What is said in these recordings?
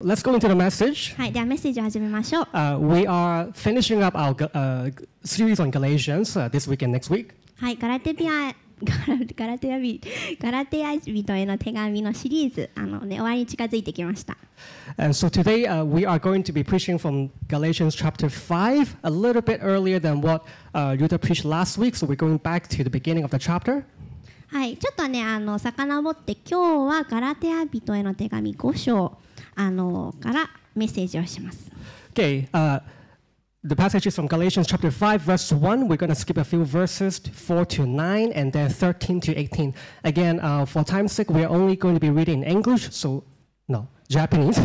Let's go into the message. はい、ではメッセージを始めましょう。Uh, we are finishing up our uh, series on Galatians uh, this week and next week. はい、ガラテビアガラテアビガラテア人への手紙のシリーズあのね終わりに近づいてきました。And so today uh, we are going to be preaching from Galatians chapter 5, a little bit earlier than what uh, Yuta preached last week. So we're going back to the beginning of the chapter. はい、ちょっとねあの遡って今日はガラテア人への手紙5章あのからメッセージをします。Okay, uh, the passage is from Galatians chapter 5, verse 1. We're going to skip a few verses, 4 to 9, and then 13 to 18. Again, uh, for time's sake, we're only going to be reading in English, so no, Japanese.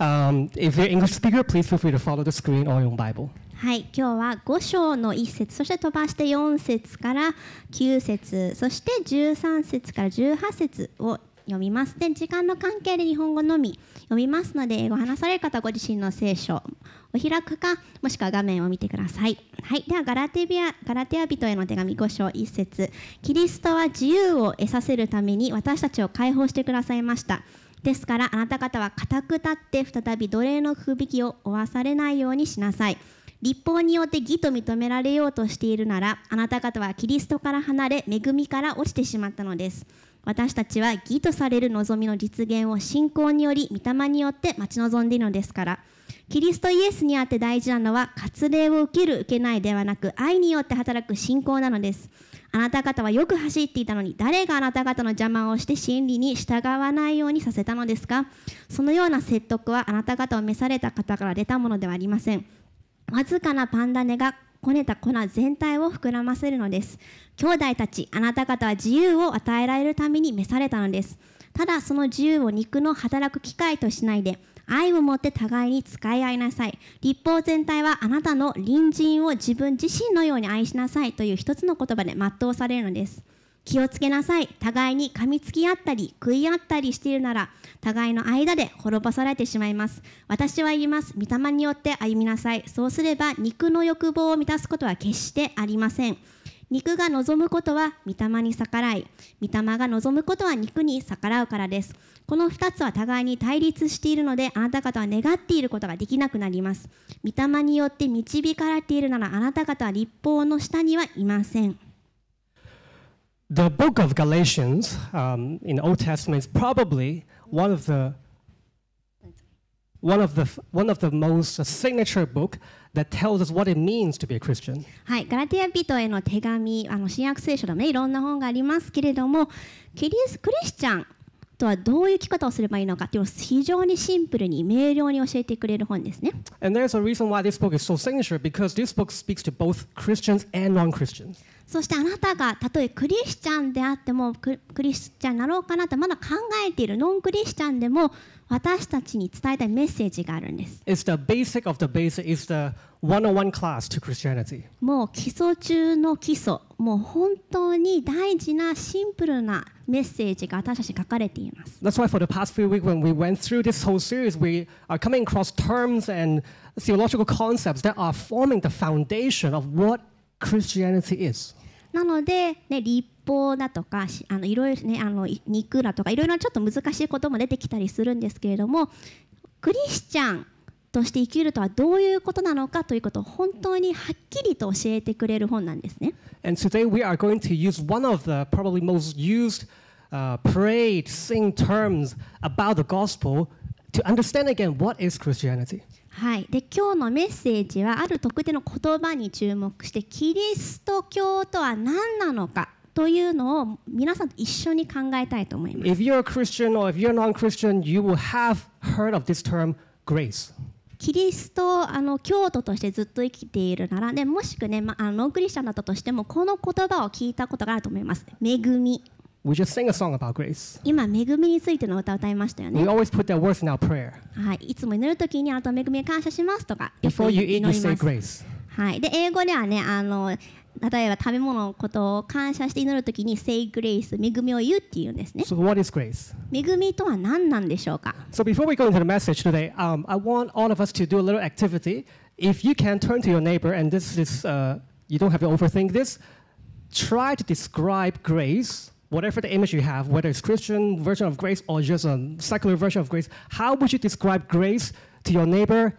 Um, if you're English speaker, please feel free to follow the screen or your Bible. はい、今日は5章の1節そして飛ばして4節から9節そして13節から18節を読みます。で時間の関係で日本語のみ読みますので英語を話される方はご自身の聖書お開くかもしくは画面を見てください。はい、ではガラテビアガラテア人への手紙5章1節キリストは自由を得させるために私たちを解放してくださいました。ですからあなた方は固く立って再び奴隷の不引きを負わされないようにしなさい。立法によって義と認められようとしているならあなた方はキリストから離れ恵みから落ちてしまったのです私たちは義とされる望みの実現を信仰により御霊によって待ち望んでいるのですからキリストイエスにあって大事なのは割礼を受ける受けないではなく愛によって働く信仰なのです。あなた方はよく走っていたのに誰があなた方の邪魔をして真理に従わないようにさせたのですか？そのような説得はあなた方を召された方から出たものではありません。わずかなパン種がこねた粉全体を膨らませるのです。兄弟たち、あなた方は自由を与えられるために召されたのです。ただその自由を肉の働く機会としないで、愛を持って互いに使い合いなさい。立法全体はあなたの隣人を自分自身のように愛しなさいという一つの言葉で全うされるのです。気をつけなさい。互いに噛みつき合ったり、食い合ったりしているなら、互いの間で滅ぼされてしまいます。私は言います。御霊によって歩みなさい。そうすれば、肉の欲望を満たすことは決してありません。肉が望むことは御霊に逆らい、御霊が望むことは肉に逆らうからです。この2つは互いに対立しているので、あなた方は願っていることができなくなります。御霊によって導かれているなら、あなた方は立法の下にはいません。The book of Galatians um, in the Old Testament is probably one of the one of the one of the most signature book that tells us what it means to be a Christian. はい、ガラテヤ人への手紙、あの新約聖書でもね、いろんな本がありますけれども、キリスクリスチャンとはどういう生き方をすればいいのかっていうのを非常にシンプルに明瞭に教えてくれる本ですね。 And there's a reason why this book is so signature because this book speaks to both Christians and non-Christians. そしてあなたがたとえクリスチャンであってもククリスチャンになろうかなとまだ考えているノンクリスチャンでも私たちに伝えたいメッセージがあるんです。It's the basic of the basic. It's the class to Christianity. もう基礎中の基礎、もう本当に大事なシンプルなメッセージが私たちに書かれています。That's why for the past few weeks, when we went through this whole series, we are coming across terms and theological concepts that are forming the foundation of what Christianity is. なので、ね、立法だとかしあのいろいろ、ね、あのい肉だとかいろいろなちょっと難しいことも出てきたりするんですけれどもクリスチャンとして生きるとはどういうことなのかということを本当にはっきりと教えてくれる本なんですね。And today we are going to use one of the probably most used, uh, prayed, sing terms about the gospel to understand again what is Christianity. はい、で今日のメッセージはある特定の言葉に注目してキリスト教とは何なのかというのを皆さんと一緒に考えたいと思います。If you're a Christian or if you're non-Christian, you will have heard of this term grace. キリストあの教徒としてずっと生きているなら、でもしくね、まあ、ノンクリスチャンだったとしてもこの言葉を聞いたことがあると思います。恵み。We just sing a song about grace. 今、恵みについての歌を歌いましたよ We ね。 always put that words in our prayer. はい、いつも祈るときにあなたの恵みに感謝しますとかよく Before 祈 you eat, り you ま say す。 grace. はい、で英語ではねあの例えば食べ物のことを感謝して祈るときに Say grace 恵みを言うっていうんですね。 So what is grace? 恵みとは何なんでしょうか So before we go into the message today, um, I want all of us to do a little activity. If you can turn to your neighbor, and this is, uh, you don't have to overthink this, try to describe grace Whatever the image you have, whether it's Christian version of grace or just a secular version of grace, how would you describe grace to your neighbor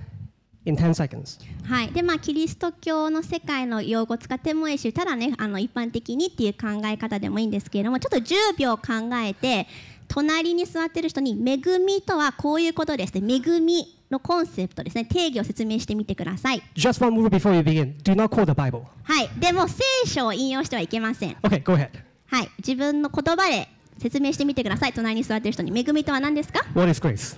in 10 seconds? はい、でまあキリスト教の世界の用語を使ってもいいしただねあの一般的にっていう考え方でもいいんですけれどもちょっと10秒考えて隣に座ってる人に恵みとはこういうことですね恵みのコンセプトですね定義を説明してみてください Just one rule before you begin do not quote the Bible. はいでも聖書を引用してはいけません Okay, go ahead. はい自分の言葉で説明してみてください隣に座ってる人に恵みとは何ですか What is grace?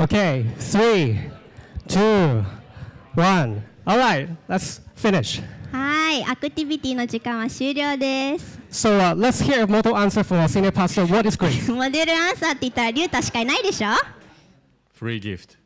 Okay, three, two, one. All right, let's finish. はいアクティビティの時間は終了です So uh, let's hear a model answer for our senior pastor. What is grace? モデルアンサーって言ったらリュウタしかいないでしょ Free gift.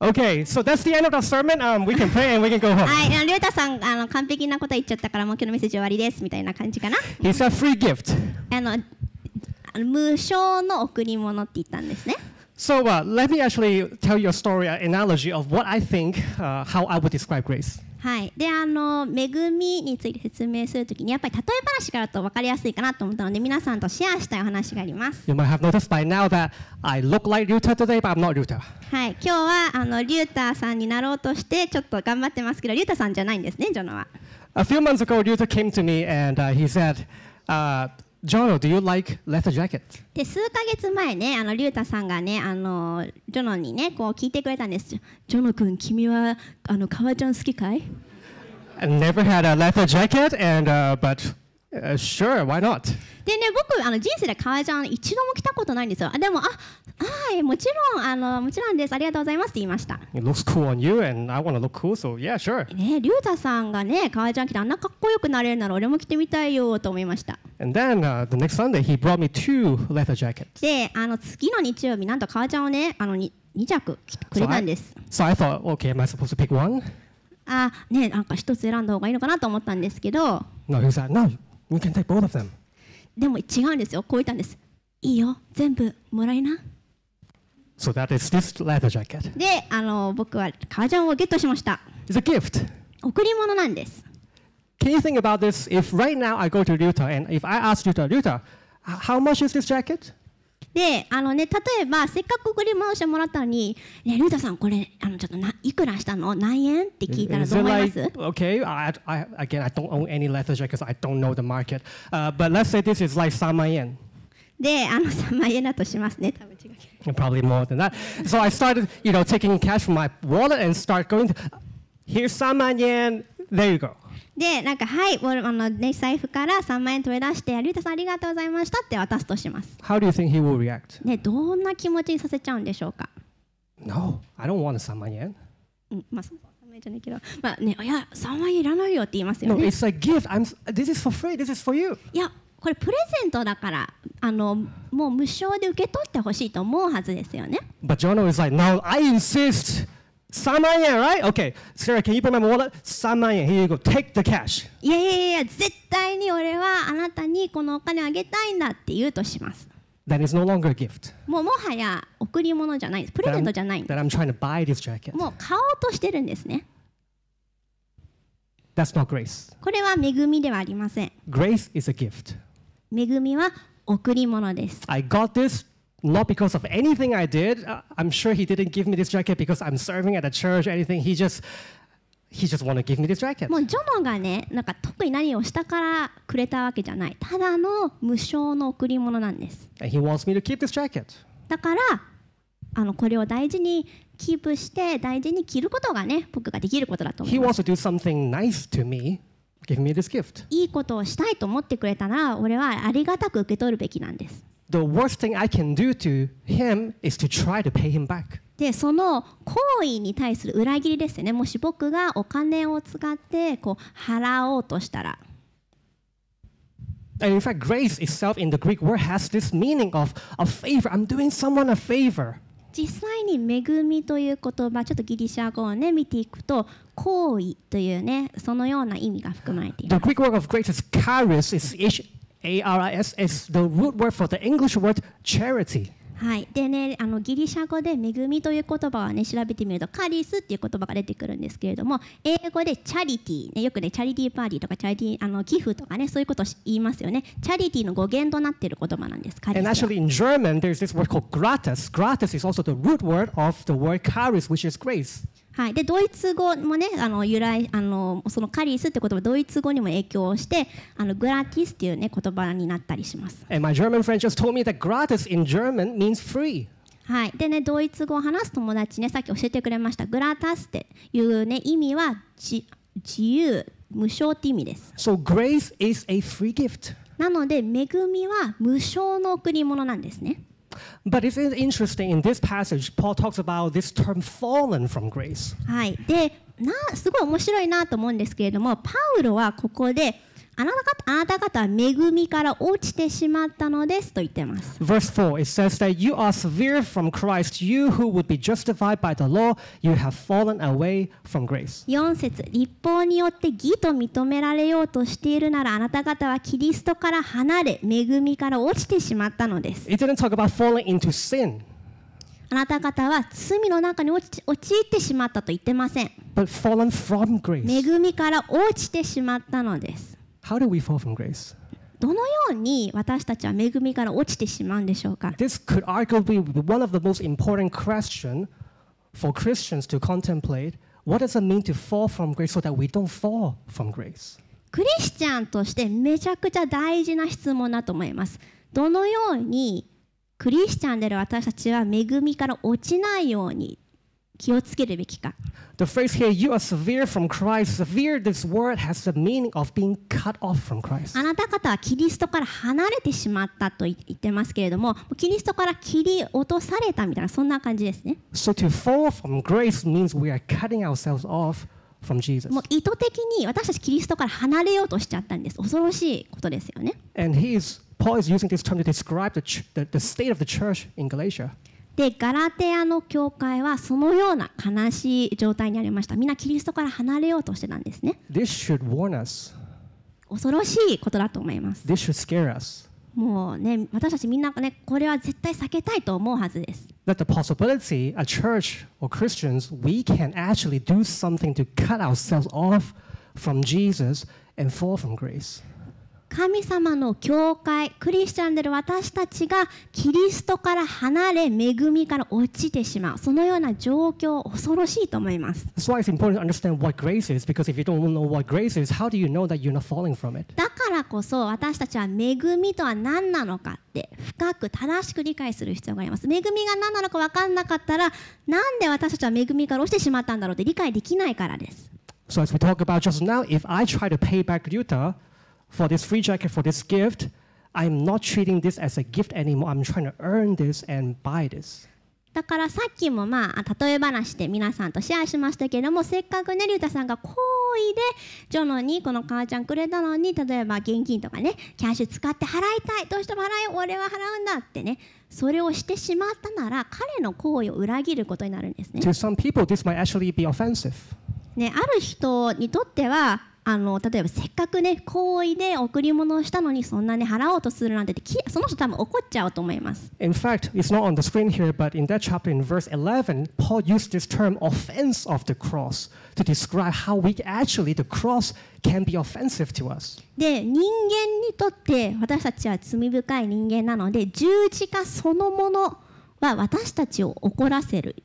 Okay, so that's the end of the sermon. Um, we can pray and we can go home. はい、リュウタさんあの完璧なこと言っちゃったからもう今日のメッセージ終わりですみたいな感じかな。He said free gift. あのあの無償の贈り物って言ったんですね。So uh, let me actually tell you a story, an analogy of what I think, uh, how I would describe grace. はい、であの恵みについて説明するときにやっぱり例え話からだと分かりやすいかなと思ったので皆さんとシェアしたいお話があります。You might have noticed by now that I look like Ruta today, but I'm not Ruta. はい、今日はあのリュウタさんになろうとしてちょっと頑張ってますけどリュウタさんじゃないんですねジョノは。A few months ago, Ruta came to me and uh, he said, uh, ジョノ、do で、数ヶ月前ね、あの、リュさんがね、あの、ジョノにね、こう聞いてくれたんです。ジョノ君、君は、あの、革ジャン好きかい？Never had a leather jacket, and, uh, but... uh, sure, why not? でね僕あの人生で革ジャン一度も着たことないんですよあでもあはいもちろんあのもちろんですありがとうございますって言いました It looks cool on you, and I want to look cool, so yeah, sure. ねリュウタさんがね革ジャン着てあんなかっこよくなれるなら俺も着てみたいよと思いました And then uh, the next Sunday, he brought me two leather jackets. であの次の日曜日なんと革ジャンをねあのに2着着てくれたんです so I thought, okay, am I supposed to pick one? あねなんか一つ選んだ方がいいのかなと思ったんですけど No, he said, no, you can take both of them. でも違うんですよこう言ったんですいいよ全部もらいな So that is this leather jacket. であの僕は革ジャンをゲットしました It's a gift. 贈り物なんです Can you think about this? If right now I go to Ruta and if I ask Ruta, h- how much is this jacket? であのね例えばせっかく贈り物してもらったのに「ねルータさんこれあのちょっとないくらしたの何円?」って聞いたらどう思います okay? I, I, again, I don't own any leather jackets. I don't know the market. Uh, but let's say this is like 3万円.であの3万円だとしますね多分違う probably more than that. So I started, you know, taking cash from my wallet and start going. To, Here's 3万円. There you go. でなんかはいあの、ね、財布から3万円取り出して「ルータさんありがとうございました」って渡すとします。How do you think he will react? ねどんな気持ちにさせちゃうんでしょうか？No, I don't want a 3万円.うんまあそう3万円じゃないけどまあねいや3万円いらないよって言いますよ No, ね。it's a gift. I'm. This is for free. This is for you. いやこれプレゼントだからあのもう無償で受け取ってほしいと思うはずですよね。But Jono is like, no, I insist. 3万円, right? Okay, Sarah, can you put my wallet? 3万円. Here you go. Take the cash. いやいやいや絶対に俺はあなたにこのお金あげたいんだって言うとします。Then it's no longer a gift. もうもはや贈り物じゃないです。プレ That ゼン I'm, トじゃないんで that I'm trying to buy this jacket. す。もう買おうとしてるんですね。That's not grace. これは恵みではありません。Grace is a gift. 恵みは贈り物です。I got this not because of anything I did. Uh, I'm sure he didn't give me this jacket because I'm serving at a church or anything. He just he just want to give me this jacket. もうジョノがね、なんか特に何をしたからくれたわけじゃない。ただの無償の贈り物なんです。And he wants me to keep this jacket. だから、あのこれを大事にキープして大事に着ることがね、僕ができることだと思 He います。wants to do something nice to me, give me this gift. いいことをしたいと思ってくれたら、俺はありがたく受け取るべきなんです。the worst thing I can do to him is to try to pay him back. でその行為に対する裏切りですよね。もし僕がお金を使ってこう払おうとしたら。実際に「恵み」という言葉、ちょっとギリシャ語をね見ていくと、行為というね、そのような意味が含まれています。H A R I S is the root word for the English word charity. はい、でねあのギリシャ語で「恵み」という言葉はね調べてみると「カリス」っていう言葉が出てくるんですけれども英語で「チャリティー」ね、よくねチャリティーパーティーとかチャリティーあの寄付とかねそういうことを言いますよねチャリティーの語源となっている言葉なんですカリス And は actually, in German, there's this word called gratis. Gratis is also the root word of the word charis, which is grace. はい、でドイツ語もねあの由来あのそのカリスって言葉ドイツ語にも影響をしてあのグラティスっていうね言葉になったりします。And my German friend just told me that gratis in German means free. はい、でねドイツ語を話す友達ねさっき教えてくれました。グラタスっていうね意味はじ自由無償って意味です。So grace is a free gift. なので恵みは無償の贈り物なんですね But it's interesting in this passage, Paul talks about this term fallen from grace. はいでなすごい面白いなと思うんですけれどもパウロはここで あなた方あなた方は恵みから落ちてしまったのですと言ってます Verse 4, it says that you are severed from Christ, you who would be justified by the law, you have fallen away from grace. 4節立法によって義と認められようとしているならあなた方はキリストから離れ恵みから落ちてしまったのです It didn't talk about falling into sin, あなた方は罪の中に落ち陥ってしまったと言ってません but fallen from grace. 恵みから落ちてしまったのです How do we fall from grace? どのように私たちは恵みから落ちてしまうんでしょうか This could arguably be one of the most important questions for Christians to contemplate. What does it mean to fall from grace so that we don't fall from grace? クリスチャンとしてめちゃくちゃ大事な質問だと思いますどのようにクリスチャンである私たちは恵みから落ちないように気をつけるべきか The phrase here, you are severe from Christ. Severe, this word has the meaning of being cut off from Christ. あなた方はキリストから離れてしまったと言ってますけれどもキリストから切り落とされたみたいなそんな感じですね So to fall from grace means we are cutting ourselves off from Jesus. もう意図的に私たちキリストから離れようとしちゃったんです恐ろしいことですよね And he is, Paul is using this term to describe the, the, the state of the church in Galatia. でガラテアの教会はそのような悲しい状態にありましたみんなキリストから離れようとしてたんですね This should warn us. 恐ろしいことだと思います This should scare us. もうね私たちみんなねこれは絶対避けたいと思うはずです That the possibility, a church or Christians, we can actually do something to cut ourselves off from Jesus and fall from grace. 神様の教会、クリスチャンである私たちがキリストから離れ、恵みから落ちてしまう。そのような状況、恐ろしいと思います。だからこそ私たちは恵みとは何なのかって深く正しく理解する必要があります。恵みが何なのかわからなかったら、何で私たちは恵みから落ちてしまったんだろうって理解できないからです。For this free jacket, for this gift, I'm not treating this as a gift anymore. I'm trying to earn this and buy this. だからさっきもまあ例え話で皆さんとシェアしましたけれどもせっかくねりゅうたさんが好意でジョノにこの母ちゃんくれたのに例えば現金とかねキャッシュ使って払いたいどうしても払え俺は払うんだってねそれをしてしまったなら彼の行為を裏切ることになるんですね。To some people, this might actually be offensive. ねある人にとってはあの例えばせっかくね好意で贈り物をしたのにそんなね払おうとするなんてってきその人多分怒っちゃうと思います。In fact, it's not on the screen here, but in that chapter, in verse 11, Paul used this term offense of the cross to describe how we actually, the cross can be offensive to us. で人間にとって私たちは罪深い人間なので十字架そのものは私たちを怒らせる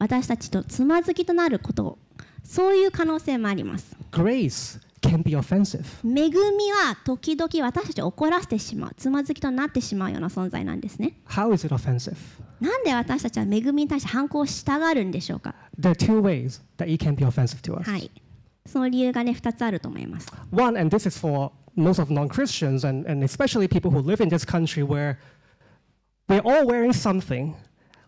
私たちとつまずきとなることそういう可能性もあります Grace can be offensive. 恵みは時々私たちを怒らせてしまうつまずきとなってしまうような存在なんですね How is it offensive? なんで私たちは恵みに対して反抗したがるんでしょうか There are two ways that it can be offensive to us. はいその理由がね2つあると思います One, and this is for most of non Christians and, and especially people who live in this country where we're all wearing something,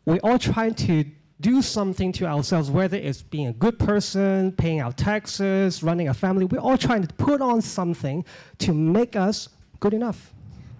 we're all trying to do something to ourselves, whether it's being a good person, paying our taxes, running a family, we're all trying to put on something to make us good enough.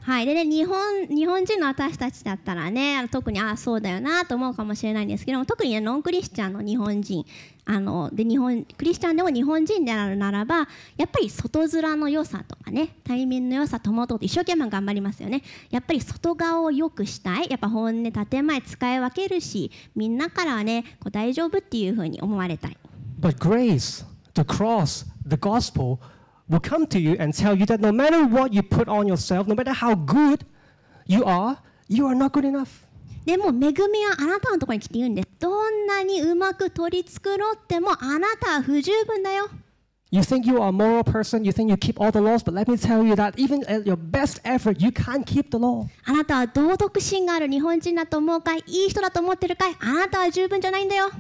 はい、でね日本日本人の私たちだったらね特にああそうだよなと思うかもしれないんですけども特にねノンクリスチャンの日本人あので日本クリスチャンでも日本人であるならばやっぱり外面の良さとかね対面の良さともと一生懸命頑張りますよね。やっぱり外側を良くしたい。やっぱ本音建前使い分けるしみんなからはねこう大丈夫っていうふうに思われたい。But grace, the cross, the gospel will come to you and tell you that no matter what you put on yourself, no matter how good you are, you are not good enough. でも恵みはあなたのところに来て言うんですどんなにうまく取り繕ってもあなたは不十分だよ You think you are a moral person, you think you keep all the laws, but let me tell you that even at your best effort, you can't keep the law. あなたは道徳心がある日本人だと思うかいいい人だと思ってるかいあなたは十分じゃないんだよ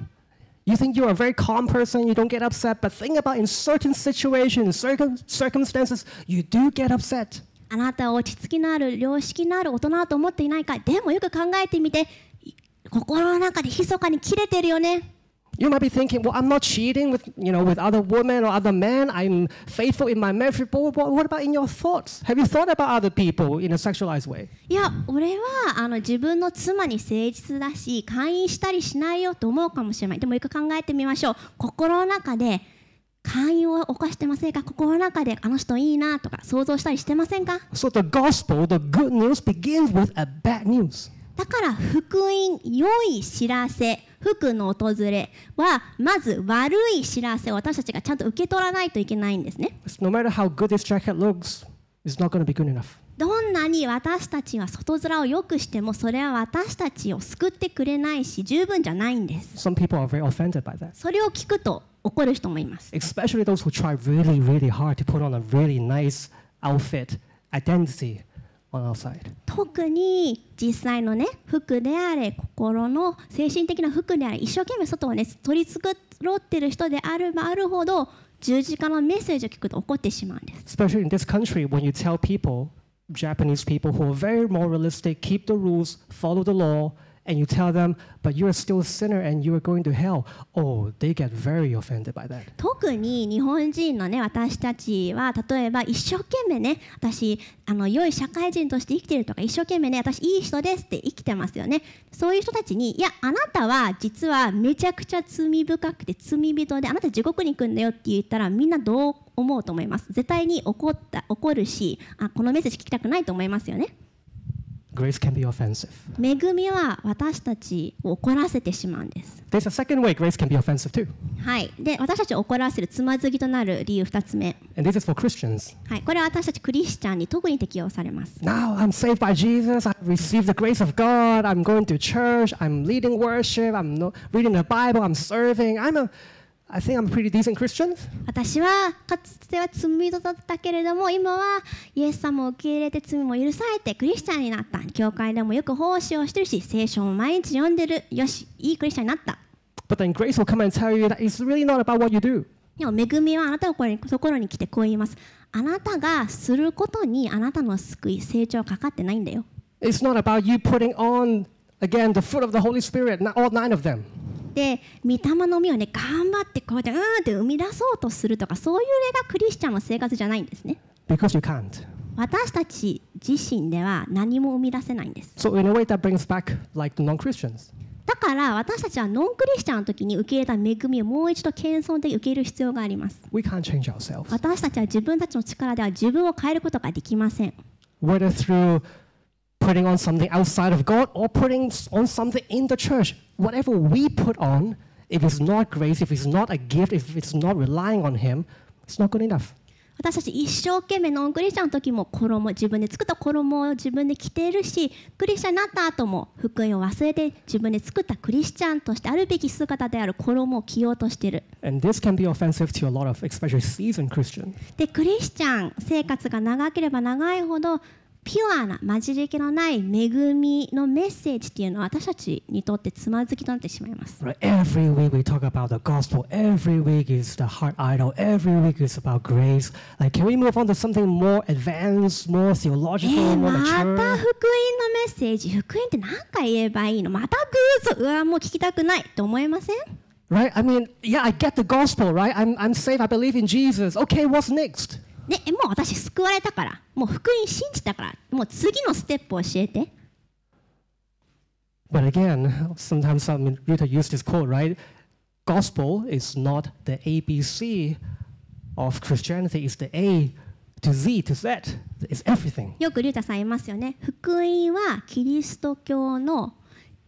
You think you're a very calm person, you don't get upset, but think about in certain situations, circum- circumstances, you do get upset. あなたは落ち着きのある良識のある大人だと思っていないかでもよく考えてみて心の中で密かに切れてるよね You might be thinking, well, I'm not cheating with, you know, with other women or other men. I'm faithful in my marriage. But what, about in your thoughts? Have you thought about other people in a sexualized way? いや俺はあの自分の妻に誠実だし会員したりしないよと思うかもしれないでもよく考えてみましょう心の中で会員を犯してませんか心の中であの人いいなとか想像したりしてませんか So the gospel, the good news, begins with a bad news. だから福音良い知らせ福の訪れはまず悪い知らせを私たちがちゃんと受け取らないといけないんですね No matter how good this jacket looks, it's not going to be good enough. どんなに私たちは外面を良くしてもそれは私たちを救ってくれないし十分じゃないんです Some people are very offended by that, それを聞くと怒る人もいます especially those who try really, really hard to put on a really nice outfit, identity. 特に実際のね服であれ心の精神的な服であれ一生懸命外をね取り繕ってる人であればあるほど十字架のメッセージを聞くと怒ってしまうんです Especially in this country, when you tell people, Japanese people who are very moralistic, keep the rules, follow the law, and you tell them, but you are still a sinner and you are going to hell. Oh, they get very offended by that. 特に日本人のね私たちは例えば一生懸命ね私あの良い社会人として生きてるとか一生懸命ね私いい人ですって生きてますよねそういう人たちにいやあなたは実はめちゃくちゃ罪深くて罪人であなた地獄に行くんだよって言ったらみんなどう思うと思います？絶対に怒った怒るしあこのメッセージ聞きたくないと思いますよね Grace can be offensive. 恵みは私たちを怒らせてしまうんです There's a second way grace can be offensive too, はいで私たちを怒らせるつまずきとなる理由2つ目 and this is for Christians. はいこれは私たちクリスチャンに特に適用されます Now I'm saved by Jesus. I've received the grace of God. I'm going to church. I'm leading worship. I'm reading the Bible. I'm serving. I'm a, 私はかつては罪人だったけれども今はイエス様を受け入れて罪も許されてクリスチャンになった。教会でもよく奉仕をしてるし聖書も毎日読んでる。よしいいクリスチャンになった。でも恵みはあなたをこところに来てこう言います。あなたがすることにあなたの救い成長はかかってないんだよ。It's not about you putting on again the fruit of the Holy Spirit not all nine of them. で御霊の実をね頑張ってこうやってうんって生み出そうとするとかそういう例がクリスチャンの生活じゃないんですね Because you can't. 私たち自身では何も生み出せないんです So, in a way, that brings back like the non Christians. だから私たちはノンクリスチャンの時に受け入れた恵みをもう一度謙遜で受け入れる必要があります We can't change ourselves. 私たちは自分たちの力では自分を変えることができません Whether through putting on something outside of God or putting on something in the church, whatever we put on, if it's not grace, if it's not a gift, if it's not relying on Him, it's not good enough. 私たち一生懸命ノンクリスチャンの時も衣自分で作った衣を自分で着ているしクリスチャンになった後も福音を忘れて自分で作ったクリスチャンとしてあるべき姿である衣を着ようとしている And this can be offensive to a lot of, especially seasoned Christians. でクリスチャン生活が長ければ長いほどピュアな混じり気のない恵みのメッセージっていうのは私たちにとってつまずきとなってしまいます。Every week we talk about the gospel. Every week is the heart idol. Every week is about grace. Like, can we move on to something more advanced, more え theological, ー、more また福音の mature? メッセージ福音って何回言えばいいのまた偶像うわもう聞きたくないと思いません Right? I mean, yeah, I get the gospel, right? I'm, I'm saved. I believe in Jesus. Okay, what's next? ね、えもう私救われたから、もう福音信じたから、もう次のステップを教えて。But again, sometimes mean, Rita used this quote, right? Gospel is not the ABC of Christianity, it's the A to Z to Z. It's everything. よくリュウタさん言いますよね。福音はキリスト教の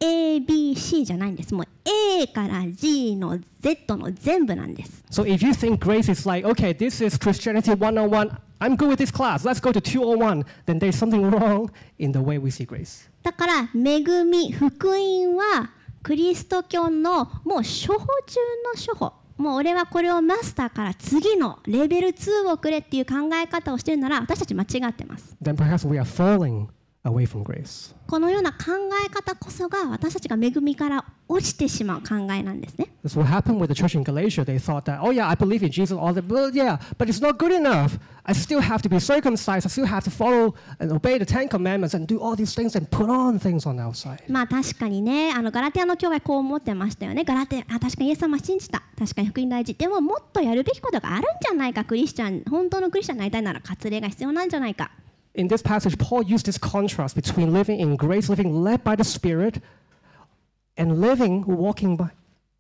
ABC じゃないんです。もう A から G の Z の全部なんです。So if you think grace is like, okay, this is Christianity 101, I'm good with this class, let's go to 201, then there's something wrong in the way we see grace. だから恵み福音はクリスト教のもう処方中の処方もう俺はこれをマスターから次のレベル2をくれっていう考え方をしてるなら私たち間違ってます Then perhaps we are falling away from grace. このような考え方こそが私たちが恵みから落ちてしまう考えなんですね That's what happened with the church in Galatia. They thought that, oh yeah, I believe in Jesus, all that, well, yeah, but it's not good enough. I still have to be circumcised. I still have to follow and obey the Ten Commandments and do all these things and put on things on the outside. まあ確かにねあのガラテアの教会こう思ってましたよねガラテアあ確かにイエス様信じた確かに福音大事でももっとやるべきことがあるんじゃないかクリスチャン本当のクリスチャンになりたいなら割礼が必要なんじゃないか In this passage, Paul used this contrast between living in grace, living led by the Spirit, and living, walking by,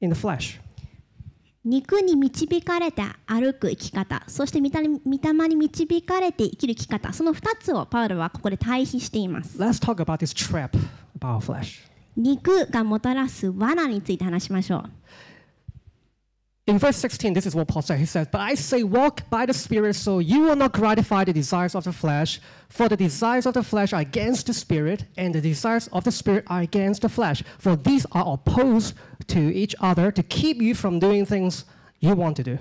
in the flesh. 肉に導かれて歩く生き方そして御霊御霊に導かれて生きる生き方その2つをパウロはここで対比しています Let's talk about this trap about flesh. 肉がもたらす罠について話しましょう In verse 16, this is what Paul said. He says, But I say, walk by the Spirit, so you will not gratify the desires of the flesh. For the desires of the flesh are against the Spirit, and the desires of the Spirit are against the flesh. For these are opposed to each other to keep you from doing things you want to do.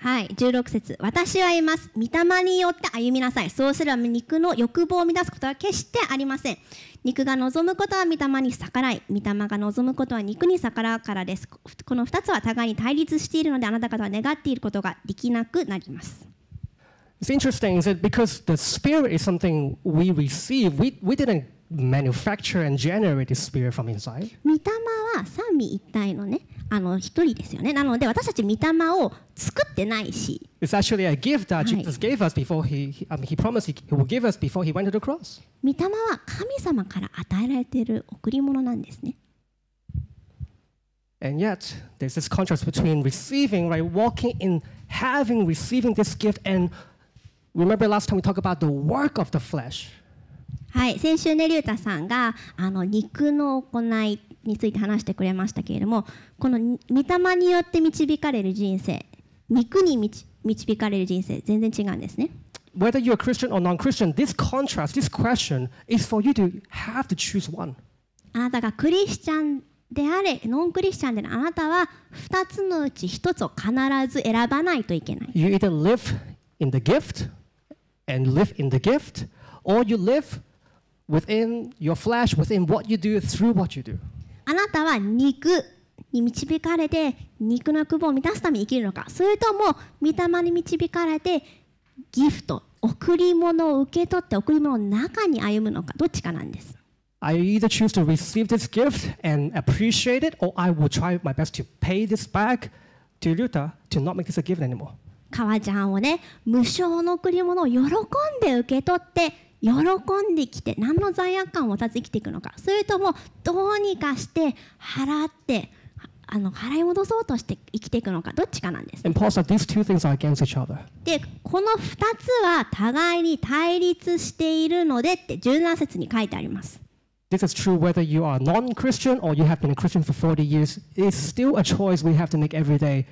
はい16節。私は言います。御霊によって歩みなさい。そうすれば肉の欲望を満たすことは決してありません。肉が望むことは御霊に逆らい。御霊が望むことは肉に逆らうからです。この2つは互いに対立しているのであなた方は願っていることができなくなります。It's interesting is that because the Spirit is something we receive, we, we didn't manufacture and generate the Spirit from inside. 御霊は三位一体のねあの一人ですよねなので私たち御霊を作ってないし It's actually a gift that Right. Jesus gave us before he, he, I mean, he promised he, he will give us before he went to the cross. 御霊は神様から与えられている贈り物なんですね And yet, there's this contrast between receiving, right, walking in having, receiving this gift, and remember last time we talked about the work of the flesh. はい、先週ね、りゅうたさんがあの肉の行いについて話してくれましたけれども、この御霊によって導かれる人生、肉に導導かれる人生、全然違うんですね。Whether you're a Christian or non Christian, this contrast, this question is for you to have to choose one. あなたがクリスチャンであれ、ノンクリスチャンであれあなたは2つのうち1つを必ず選ばないといけない。You either live in the gift and live in the gift, or you live within your flesh, within what you do, through what you do. あなたは肉に導かれて肉の欲望を満たすために生きるのかそれとも御霊に導かれてギフト贈り物を受け取って贈り物の中に歩むのかどっちかなんです I either choose to receive this gift and appreciate it, or I will try my best to pay this back to Ruta to not make this a gift anymore. 革ジャンをね無償の贈り物を喜んで受け取って喜んできて何の罪悪感を持たず生きていくのかそれともどうにかして払ってあの払い戻そうとして生きていくのかどっちかなんです.でこの2つは互いに対立しているのでって17節に書いてあります This is true whether you are non Christian or you have been a Christian for 40 years. It's still a choice we have to make every day.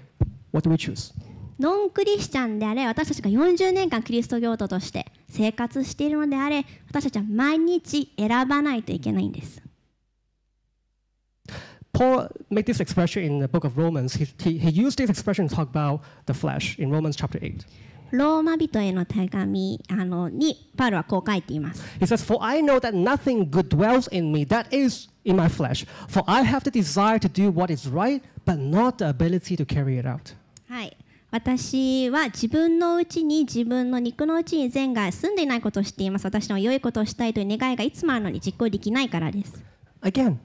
What do we choose? ノンクリスチャンであれ私たちが40年間キリスト教徒として生活しているのであれ私たちは毎日選ばないといけないんです Paul made this expression in the book of Romans. He, he, he used this expression to talk about the flesh in Romans chapter 8. ローマ人への手紙あのにパウロはこう書いています He says, For I know that nothing good dwells in me, that is, in my flesh. For I have the desire to do what is right, but not the ability to carry it out. はい私は自分のうちに自分の肉のうちに善が住んでいないことを知っています私の良いことをしたいという願いがいつもあるのに実行できないからです Again,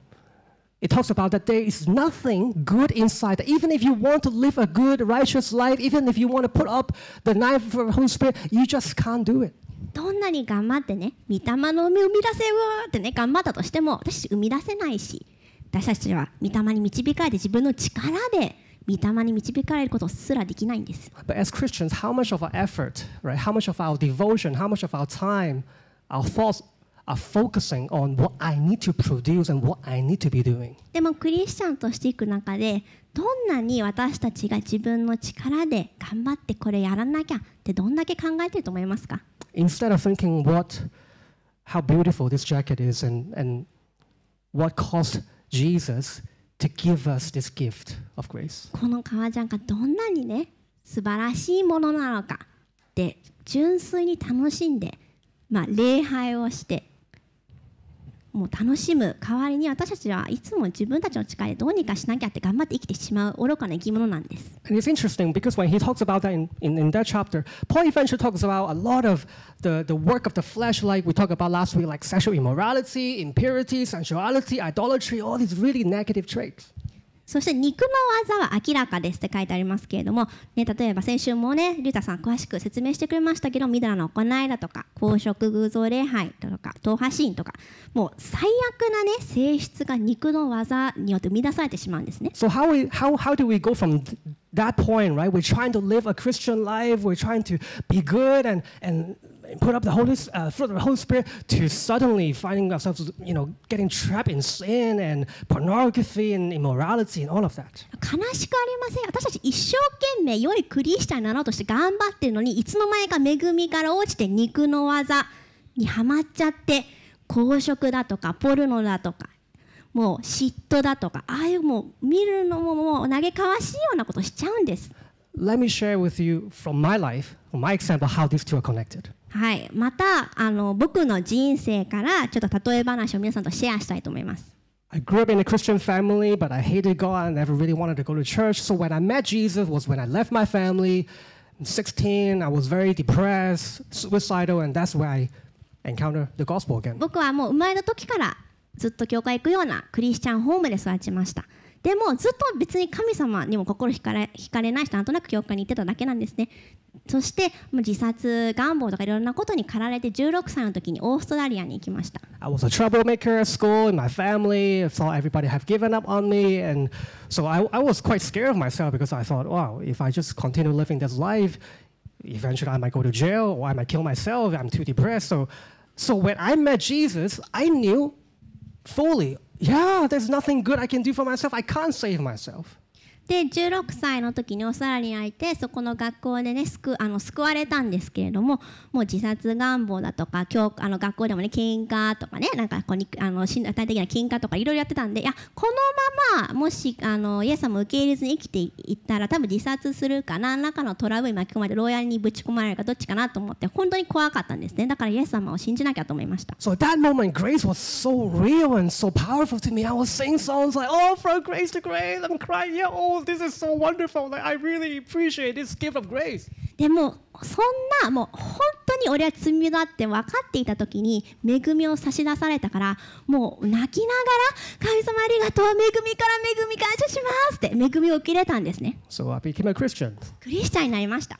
it talks about that there is nothing good inside. Even if you want to live a good, righteous life, even if you want to put up the knife of the Holy Spirit, you just can't do it. どんなに頑張ってね御霊の海を生み出せよってね頑張ったとしても私生み出せないし私たちは御霊に導かれて自分の力で御霊に導かれることすらできないんです But as Christians, how much of our effort, right? How much of our devotion, how much of our time, our thoughts are focusing on what I need to produce and what I need to be doing? でもクリスチャンとしていく中でどんなに私たちが自分の力で頑張ってこれやらなきゃってどんだけ考えてると思いますか Instead of thinking what, how beautiful this jacket is and, and what caused Jesus to give us this gift of grace. この革ジャンがどんなにね素晴らしいものなのかで純粋に楽しんで、まあ、礼拝をしてもう楽しむ代わりに私たちはいつも自分たちの力でどうにかしなきゃって頑張って生きてしまう愚かな生き物なんです。And it's interesting because when he talks about that in, in, in that chapter, Paul eventually talks about a lot of the, the work of the flesh, like we talked about last week, like sexual immorality, impurity, sensuality, idolatry, all these really negative traits. そして肉の技は明らかですって書いてありますけれども、ね、例えば先週もね、リュウタさん詳しく説明してくれましたけど、ミドラの行いだとか、公職偶像礼拝だとか、党派シーンとか、もう最悪なね、性質が肉の技によって生み出されてしまうんですね。So how, we, how, how do we go from th- that point, right? We're trying to live a Christian life, we're trying to be good and, and put up the Holy, S- uh, fruit of the Holy Spirit to suddenly finding ourselves, you know, getting trapped in sin and pornography and immorality and all of that. 悲しくありません私たち一生懸命良いクリスチャンになろうとして頑張ってるのにいつの間にか恵みから落ちて肉の技にはまっちゃって公職だとかポルノだとかもう嫉妬だとかああいうもう見るのももう嘆かわしいようなことしちゃうんです。Let me share with you from my life, from my example, how these two are connected. はい、またあの僕の人生からちょっと例え話を皆さんとシェアしたいと思います。I grew up in a Christian family, but I hated God. I never really wanted to go to church. So when I met Jesus was when I left my family. I'm 16, I was very depressed, suicidal, and that's where I encountered the gospel again. 僕はもう生まれた時からずっと教会行くようなクリスチャンホームで育ちましたでもずっと別に神様にも心惹かれ惹かれないしなんとなく教会に行ってただけなんですねそしてもう自殺願望とかいろんなことに駆られて16歳の時にオーストラリアに行きました I was a troublemaker at school, in my family. I thought everybody had given up on me. And so I, I was quite scared of myself because I thought, wow, if I just continue living this life, eventually I might go to jail or I might kill myself. I'm too depressed. So, so when I met Jesus, I knew fully, yeah, there's nothing good I can do for myself. I can't save myself. で16歳の時にオーストラリアにいてそこの学校でね救あの救われたんですけれどももう自殺願望だとか教あの学校でもね喧嘩とかねなんかこうにあの身体的な喧嘩とかいろいろやってたんでいやこのままもしあのイエス様を受け入れずに生きていったら多分自殺するか何らかのトラブルに巻き込まれて牢屋にぶち込まれるかどっちかなと思って本当に怖かったんですね。だからイエス様を信じなきゃと思いました。So that moment, grace was so real and so powerful to me. I was singing songs like, "Oh, from grace to grace," I'm crying, "Yeah, oh, this is so wonderful! Like, I really appreciate this gift of grace." でもそんなもう本当に俺は罪だって分かっていた時に恵みを差し出されたからもう泣きながら神様ありがとう恵みから恵み感謝しますって恵みを受け入れたんですね So I became a Christian クリスチャンになりました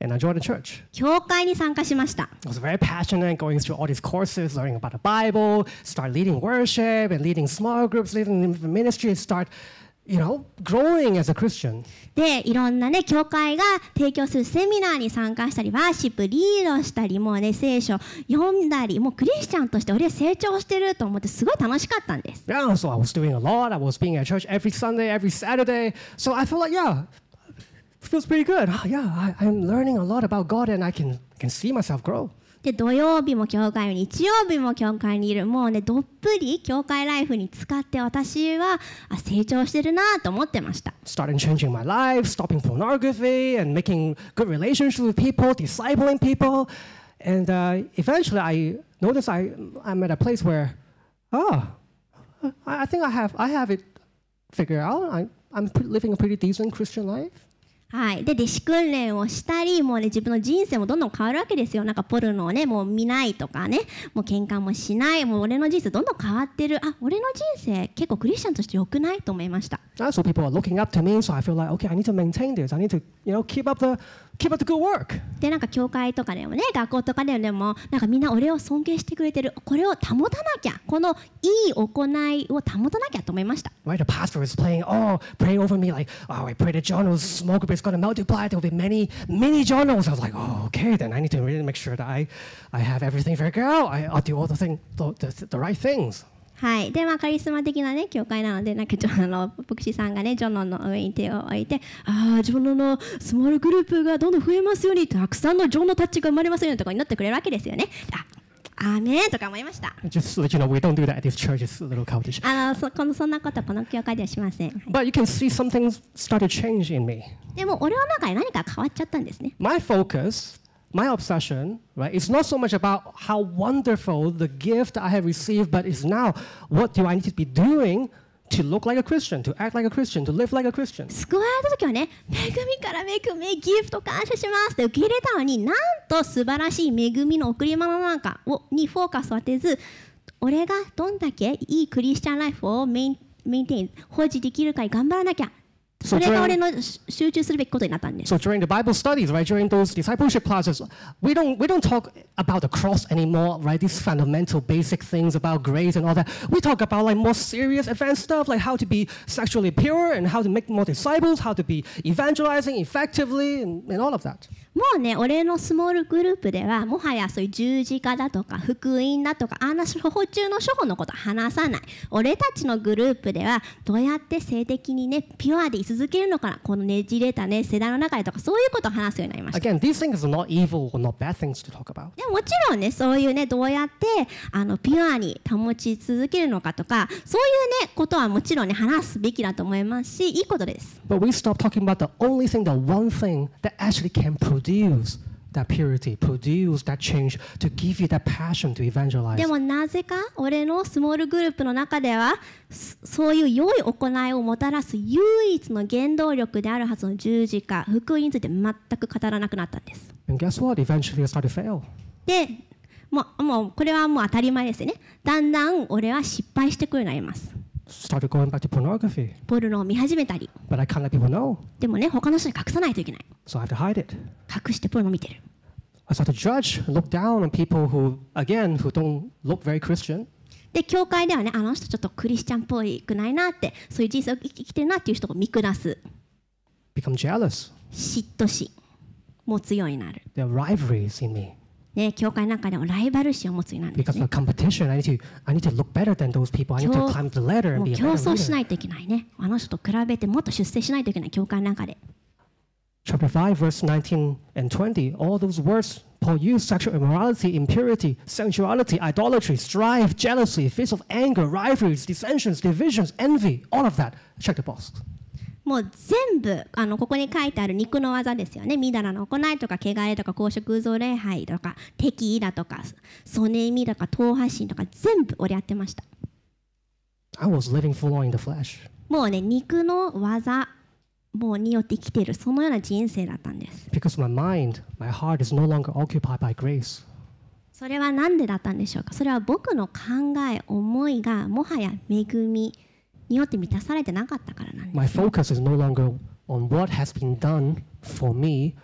and I joined the church. 教会に参加しました I was very passionate going through all these courses, learning about the Bible, start leading worship and leading small groups, leading ministry, start, you know, growing as a Christian. でいろんなね教会が提供するセミナーに参加したりワーシップリードしたりもうね聖書読んだりもうクリスチャンとして俺成長してると思ってすごい楽しかったんです Yeah, so I was doing a lot. I was being at church every Sunday, every Saturday. So I felt like, yeah, feels pretty good. Ah, yeah, I, I'm learning a lot about God and I can, can see myself grow. で土曜日も教会に日曜日も教会にいるもうねどっぷり教会ライフに使って私はあ成長してるなと思ってました Starting changing my life, stopping pornography, and making good relationships with people, discipling people. And uh, eventually I noticed I, I'm at a place where, oh, I, think I have, I have it figured out. I, I'm living a pretty decent Christian life. はい、で弟子訓練をしたりもう、ね、自分の人生もどんどん変わるわけですよ。なんかポルノをねもう見ないとかね。もう喧嘩もしない。もう俺の人生どんどん変わってる。あ俺の人生結構クリスチャンとして良くないと思いました。Uh, so people are looking up to me, so I feel like okay, I need to maintain this. I need to, you know, keep up the keep up the good work. でなんか教会とかでもね学校とかでもなんかみんな俺を尊敬してくれてるこれを保たなきゃこのいい行いを保たなきゃと思いました Right, the pastor is playing, oh, pray over me, like, oh, I pray that Jono's small group is going to multiply. There will be many, many Jonos. I was like, oh, okay, then I need to really make sure that I, I have everything figured out. I, I'll do all the thing, the, the, the right things. はい、でまあカリスマ的なね教会なのでなんかちょあの牧師さんがねジョノの上に手を置いてああジョノのスモールグループがどんどん増えますようにたくさんのジョノたちが生まれますようにとか祈ってくれるわけですよね。あアーメンとか思いました。Just to let you know, we don't do that at this church. It's a little childish. あのそこのそんなことこの教会ではしません。でも俺の中で何か変わっちゃったんですね。My focus, my obsession, right, is not so much about how wonderful the gift I have received, but it's now what do I need to be doing to look like a Christian, to act like a Christian, to live like a Christian. 救われた時はね、恵みから恵み、ギフト感謝しますって受け入れたのに、なんと素晴らしい恵みの贈り物なんかをにフォーカスを当てず、俺がどんだけいいクリスチャンライフをメインメインテイン、保持できるかに頑張らなきゃ。それが俺のし集中するべきことになったんです。So during the Bible studies, right, during those discipleship classes, we don't we don't talk about the cross anymore, right? These fundamental basic things about grace and all that. We talk about like more serious, advanced stuff, like how to be sexually pure and how to make more disciples, how to be evangelizing effectively, and, and all of that. もうね、俺のスモールグループでは、もはやそういう十字架だとか、福音だとか、あんな処方中の処方のこと話さない。俺たちのグループでは、どうやって性的にね、ピュアで居続続けるのかこのねじれたね世代の中とかそういうこと話すようになりました。でもちろんねそういうねどうやってあのピュアに保ち続けるのかとかそういうねことはもちろんね話すべきだと思いますしいいことです。That purity, produce that change, to give you that passion to evangelize. でもなぜか俺のスモールグループの中ではそそういう良い行いをもたらす唯一の原動力であるはずの十字架福音について全く語らなくなったんです。And guess what? Eventually, I started to fail. でもうもうこれはもう当たり前ですよね。だんだん俺は失敗してくるようになります。Started going back to pornography. ポルノを見始めたり But I can't let people know, でもね他の人に隠さないといけない so I have to hide it. 隠してポルノ見てる I start to judge, look down on people who, again, who don't look very Christian. で教会ではねあの人ちょっとクリスチャンっぽいくないなってそういう人生を生きてるなっていう人を見下す become jealous. 嫉妬心持つようになる There are rivalries in me. ね、教会の中でもライバル心を持つようになるんです Because ね competition, I need to, I need to look better than those people. I need to 競 climb the ladder も and う be a 競 better 争し leader. ないといけないね。あの人と比べてもっと出世しないといけない教会の中で。Chapter 5, verse 19 and 20, all those words Paul used sexual immorality, impurity, sensuality, idolatry, strife, jealousy, fits of anger, rivalries, dissensions, divisions, envy, all of that. Check the box. もう全部あのここに書いてある肉の技ですよね。みだらの行いとか、汚れとか、公職偶像礼拝とか、敵意だとか、曽根みだとか、党派心とか、全部俺やってました。I was living full on in the flesh. もうね、肉の技もうによって生きている、そのような人生だったんです。Because my mind, my heart is no longer occupied by grace. それは何でだったんでしょうか？それは僕の考え、思いがもはや恵みによって満たされてなかったからなんです。My focus is no longer on what has been done for me,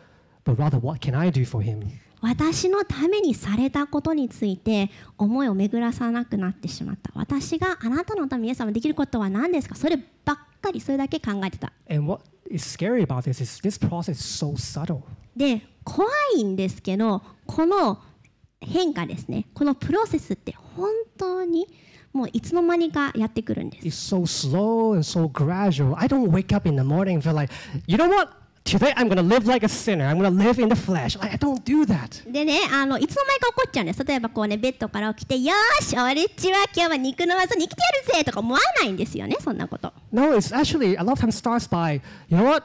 but rather what can I do for him. 私のためにされたことについて思いを巡らさなくなってしまった私があなたのためにイエス様できることは何ですか？そればっかりそれだけ考えてた And what is scary about this is this process is so subtle. で怖いんですけどこの変化ですねこのプロセスって本当にもういつの間にかやってくるんです It's so slow and so gradual. I don't wake up in the morning and feel like, you know what? Today I'm going to live like a sinner. I'm going to live in the flesh. Like, I don't do that. でねあのいつの間にか起こっちゃうんです例えばこうねベッドから起きてよーし俺っちは今日は肉の技に生きてやるぜとか思わないんですよねそんなこと No, it's actually, a lot of times starts by, you know what?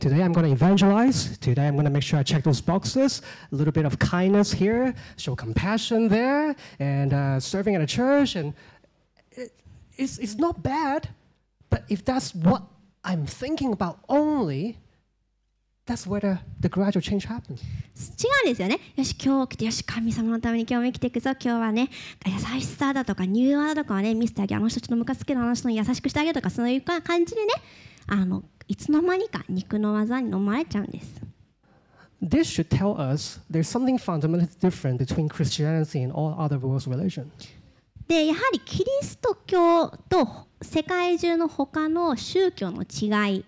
Today I'm going to evangelize. Today I'm going to make sure I check those boxes. A little bit of kindness here, show compassion there, and uh, serving at a church. And it, it's, it's not bad, but if that's what I'm thinking about only, that's where the, the gradual change happens. 違うんですよね。よし、今日来て、よし、神様のために今日も生きていくぞ。今日はね、優しさだとか、柔和だとかはね、見せてあげる。あの人ちょっとムカつける、あの人に優しくしてあげるとか、そういう感じでね、あのいつの間にか肉の技に飲まれちゃうんです。This should tell us there's something fundamentally different between Christianity and all other world's religions. で、やはりキリスト教と世界中の他の宗教の違い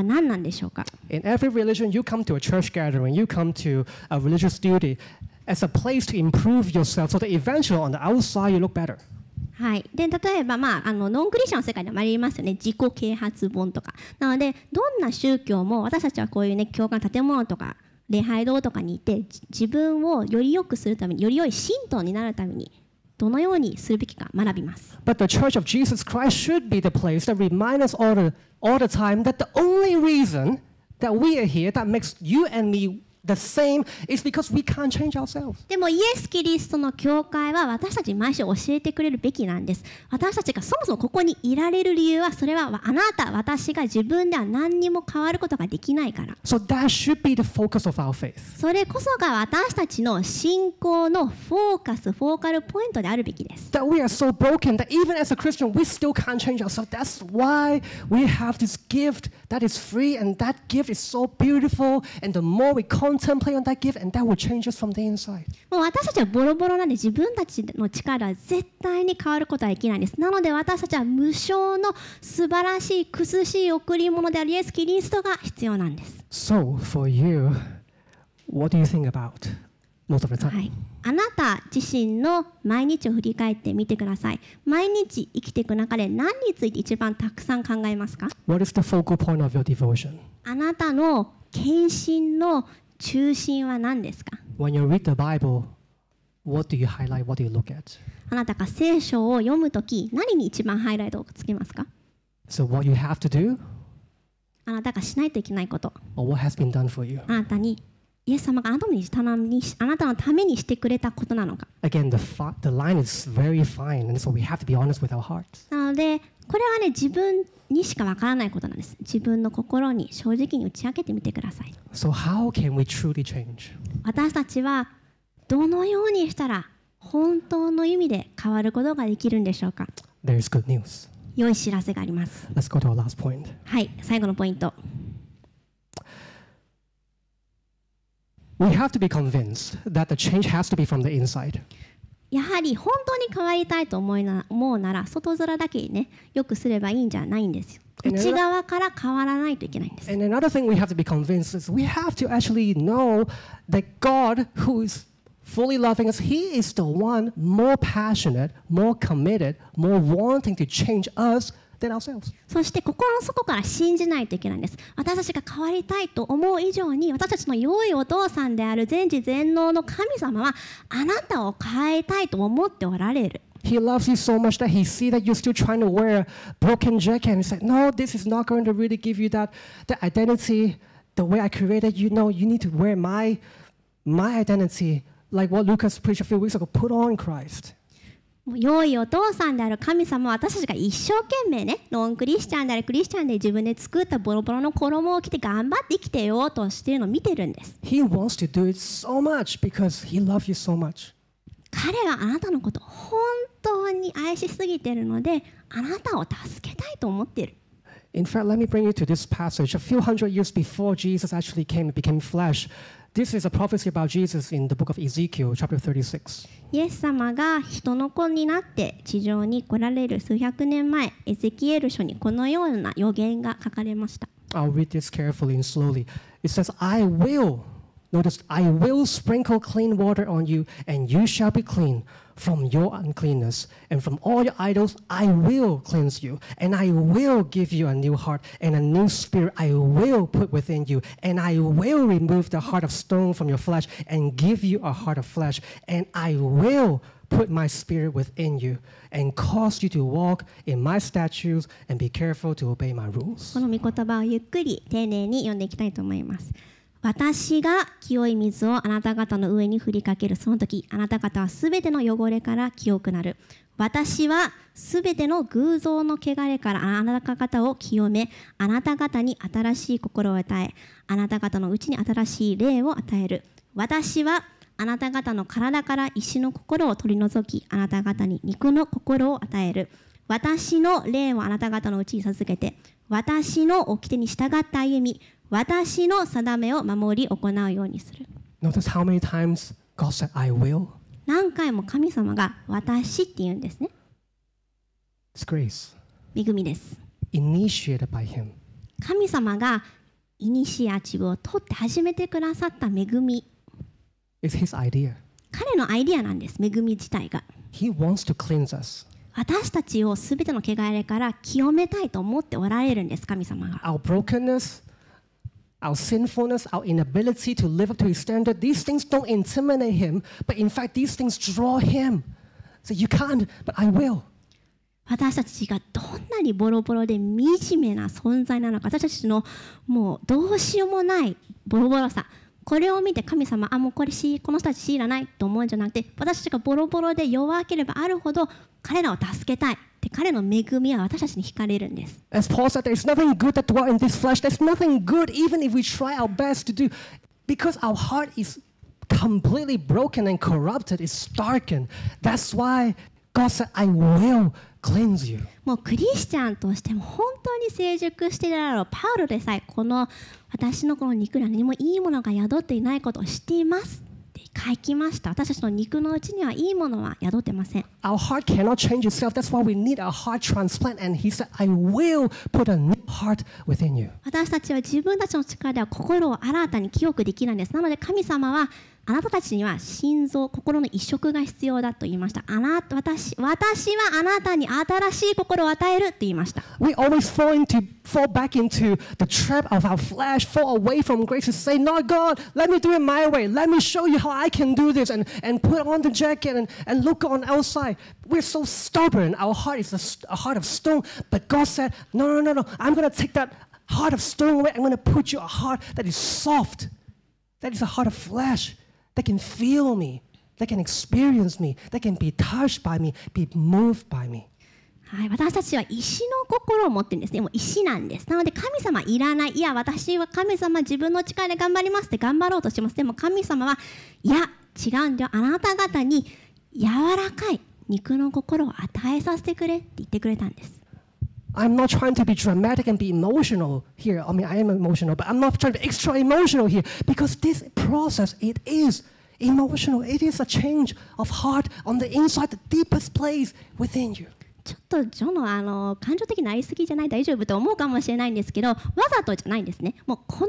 は何なんでしょうか In every religion, you come to a church gathering, you come to a religious duty as a place to improve yourself so that eventually on the outside you look better. はい、で例えば、まあ、あのノンクリスチャンの世界でもありますよね自己啓発本とかなのでどんな宗教も私たちはこういうね教会の建物とか礼拝堂とかにいてじ自分をより良くするためにより良い信徒になるためにどのようにするべきか学びます But the church of Jesus Christ should be the place that reminds us all the, all the time that the only reason that we are here, that makes you and me the same, is because we can't change ourselves. でもイエス・キリストの教会は私たちに毎週教えてくれるべきなんです私たちがそもそもここにいられる理由はそれはあなた私が自分では何にも変わることができないから So that should be the focus of our faith. それこそが私たちの信仰のフォーカス、フォーカルポイントであるべきです。That we are so broken that even as a Christian, we still can't change ourselves. That's why we have this gift that is free, and that gift is so beautiful. And the more we contemplate on that gift, and that will change us from the inside. もう私たちはボロボロなんで自分たちの力は絶対に変わることはできないんです。なので私たちは無償の素晴らしい、苦しい贈り物であるイエス・キリストが必要なんです。So, for you, what do you think about most of the time? はい。あなた自身の毎日を振り返ってみてください。毎日生きていく中で何について一番たくさん考えますか？What is the focal point of your devotion? あなたの献身の中心は何ですか When you read the Bible, what do you highlight? What do you look at? あなたが聖書を読むとき、何に一番ハイライトをつけますか So, what you have to do, あなたがしないといけないこと、or what has been done for you? あなたに、イエス様があなたにためにあなたのためにしてくれたことなのか。Again, the, the line is very fine, and so we have to be honest with our hearts. なので、これはね、自分にしかわからないことなんです。自分の心に正直に打ち明けてみてください。So, how can we truly change? 私たちはどのようにしたら本当の意味で変わることができるんでしょうか There is good news. 良い知らせがあります。Let's go to our last point. はい、最後のポイント。We have to be convinced that the change has to be from the inside. やはり本当に変わりたいと思いな思うなら外面だけにねよくすればいいんじゃないんですよ And 内側から変わらないといけないんです And another thing we have to be convinced is we have to actually know that God, who is fully loving us, He is the one more passionate, more committed, more wanting to change us than ourselves. そして心の底から信じないといけないんです私たちが変わりたいと思う以上に私たちの良いお父さんである全知全能の神様はあなたを変えたいと思っておられる He loves you so much that He see that you're still trying to wear a broken jacket and He said, No, this is not going to really give you that, that identity the way I created you. No, you need to wear my, my identity, like what Lucas preached a few weeks ago. Put on Christ. もう良いお父さんである神様は私たちが一生懸命ねノンクリスチャンであるクリスチャンで自分で作ったボロボロの衣を着て頑張って生きてようとしているのを見てるんです He wants to do it so much because He loves you so much. 彼はあなたのことを本当に愛しすぎているのであなたを助けたいと思っている In fact, let me bring you to this passage. A few hundred years before Jesus actually came and became flesh, this is a prophecy about Jesus in the book of Ezekiel, chapter 36. イエス様が人の子になって地上に来られる数百年前エゼキエル書にこのような予言が書かれました I'll read this carefully and slowly. It says, I will, notice, I will sprinkle clean water on you, and you shall be clean from your uncleanness. And from all your idols, I will cleanse you. And I will give you a new heart, and a new spirit I will put within you. And I will remove the heart of stone from your flesh, and give you a heart of flesh. And I will put my spirit within you, and cause you to walk in my statutes, and be careful to obey my rules. この御言葉をゆっくり丁寧に読んでいきたいと思います 私が清い水をあなた方の上に振りかける。その時あなた方はすべての汚れから清くなる。私はすべての偶像の汚れからあなた方を清めあなた方に新しい心を与えあなた方のうちに新しい霊を与える。私はあなた方の体から石の心を取り除きあなた方に肉の心を与える。私の霊をあなた方のうちに授けて私の掟に従って歩み私の定めを守り行うようにする Notice how many times God said, I will. 何回も神様が私って言うんですね It's grace, 恵みです initiated by Him. 神様がイニシアチブを取って始めてくださった恵み It's His idea. 彼のアイディアなんです恵み自体が He wants to cleanse us. 私たちを全ての汚れから清めたいと思っておられるんです神様が Our brokenness, our sinfulness, our inability to live up to His standard, these things don't intimidate Him, but in fact, these things draw Him. So you can't, but I will. 私たちがどんなにボロボロで惨めな存在なのか私たちのもうどうしようもないボロボロさ これを見て神様あもうこれこの人たち強いらないと思うんじゃなくて私たちがボロボロで弱ければあるほど彼らを助けたいで彼の恵みは私たちに惹かれるんです As Paul said, there's nothing good that dwells in this flesh. There's nothing good, even if we try our best to do, because our heart is completely broken and corrupted, it's darkened. That's why God said, I will cleanse you. もうクリスチャンとしても本当に成熟しているだろうパウロでさえこの私のこの肉には何もいいものが宿っていないことを知っていますって書きました私たちの肉のうちにはいいものは宿ってません Our heart cannot change itself. That's why we need a heart transplant. And He said, I will put a heart within you. 私たちは自分たちの力では心を新たに清くできないんですなので神様はあなたたちには心臓心の移植が必要だと言いましたあなた私私はあなたに新しい心を与えるって言いました We always fall into fall back into the trap of our flesh, fall away from grace to say, No, God, let me do it my way. Let me show you how I can do this and, and put on the jacket and, and look on outside. We're so stubborn. Our heart is a, st- a heart of stone. But God said, No, no, no, no. I'm gonna take that heart of stone away. I'm gonna put you a heart that is soft. That is a heart of flesh that can feel me, that can experience me, that can be touched by me, be moved by me. はい、私たちは石の心を持ってるんですね。もう石なんです。なので神様いらない。いや、私は神様自分の力で頑張りますって頑張ろうとします。でも神様はいや、違うんだよ。あなた方に柔らかい 肉の心を与えさせてくれって言ってくれたんです。I'm not trying to be dramatic and be emotional here. I mean, I am emotional, but I'm not trying to be extra emotional here because this process, it is emotional. It is a change of heart on the inside, the deepest place within you. ちょっとジョのあの感情的になりすぎじゃない大丈夫と思うかもしれないんですけどわざとじゃないんですねもうこの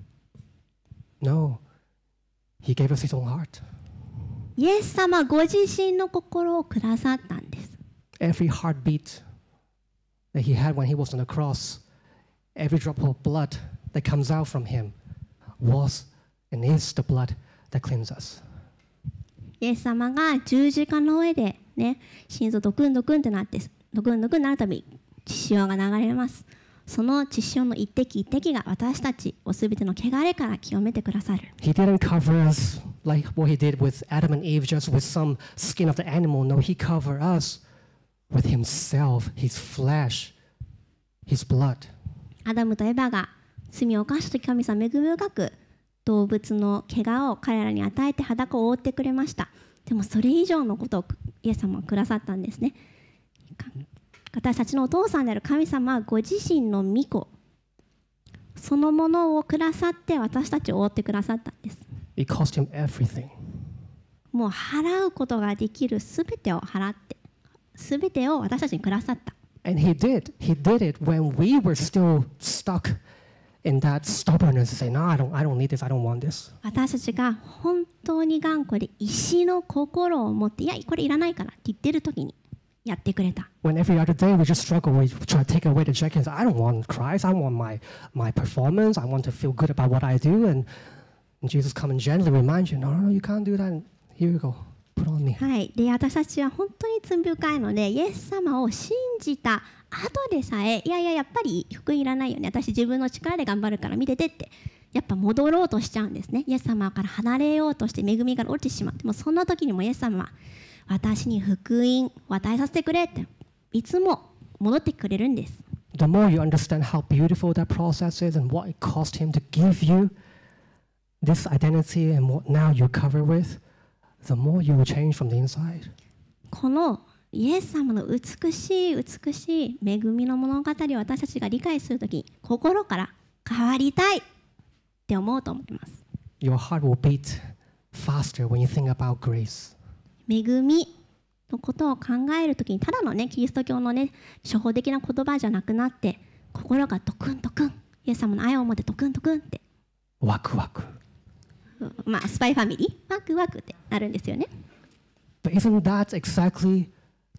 No. He gave us his own heart. イエス様ご自身の心をくださったんです Every heartbeat that he had when he was on the cross, every drop of blood that comes out from him was and is the blood that cleanses us. イエス様が十字架の上でね心臓ドクンドクンってなってドクンドクンになるたび血潮が流れますその血潮の一滴一滴が私たちを全ての汚れから清めてくださる。アダムとエバが罪を犯した時神様恵み深く動物の怪我を彼らに与えて裸を覆ってくれました。でもそれ以上のことをイエス様はくださったんですね。私たちのお父さんである神様はご自身の御子そのものをくださって私たちを覆ってくださったんです It cost him everything. もう払うことができるすべてを払ってすべてを私たちにくださった And he did. He did it when we were still stuck in that stubbornness to say, no, I don't, I don't need this, I don't want this. 私たちが本当に頑固で石の心を持っていやこれいらないからって言ってる時にやってくれた When every other day we just struggle, we try to take away the jacket. I don't want Christ. I want my, my performance. I want to feel good about what I do. And, and Jesus come and gently remind you, no, no, you can't do that. And here you go. はい、で私たちは本当に罪深いのでイエス様を信じた後でさえいやいややっぱり福音いらないよね私自分の力で頑張るから見ててってやっぱ戻ろうとしちゃうんですねイエス様から離れようとして恵みから落ちてしまってもうそんな時にもイエス様は私に福音を与えさせてくれっていつも戻ってくれるんです The more you understand how beautiful that process is and what it cost him to give you this identity and what now you're covered with, the more you will change from the inside. このイエス様の美しい美しい恵みの物語を私たちが理解するとき心から変わりたいって思うと思います Your heart will beat faster when you think about grace. 恵みのことを考えるときにただのねキリスト教のね初歩的な言葉じゃなくなって心がドクンドクンイエス様の愛を持ってドクンドクンってワクワク。うんまあスパイファミリー？ワクワクってなるんですよね But isn't that exactly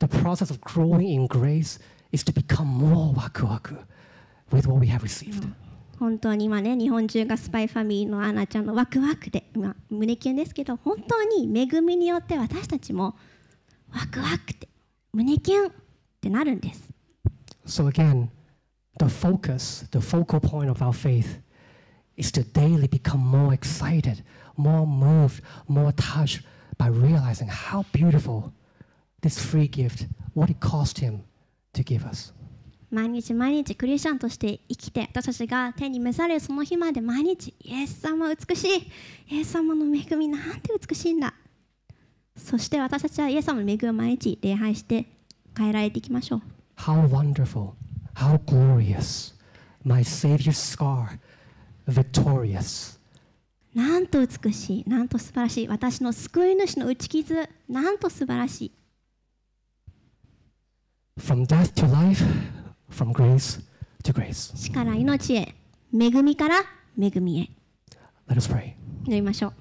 the process of growing in grace is to become more waku waku with what we have received? 本当に今ね日本中がスパイファミリーのアナちゃんのワクワクで今胸キュンですけど本当に恵みによって私たちもワクワクって胸キュンってなるんです So again, the focus, the focal point of our faith is to daily become more excited, more moved, more touched by realizing how beautiful this free gift, what it cost him to give us. 毎日毎日クリスチャンとして生きて私たちが天に召されるその日まで毎日イエス様美しいイエス様の恵みなんて美しいんだ。そして私たちはイエス様の恵みを毎日礼拝して変えられていきましょう。How wonderful, how glorious, my Savior's scar, victorious. なんと美しいなんと素晴らしい。私の救い主の打ち傷なんと素晴らしい。From death to life, from grace to grace. 死から命へ恵みから恵みへ Let us pray. 祈りましょう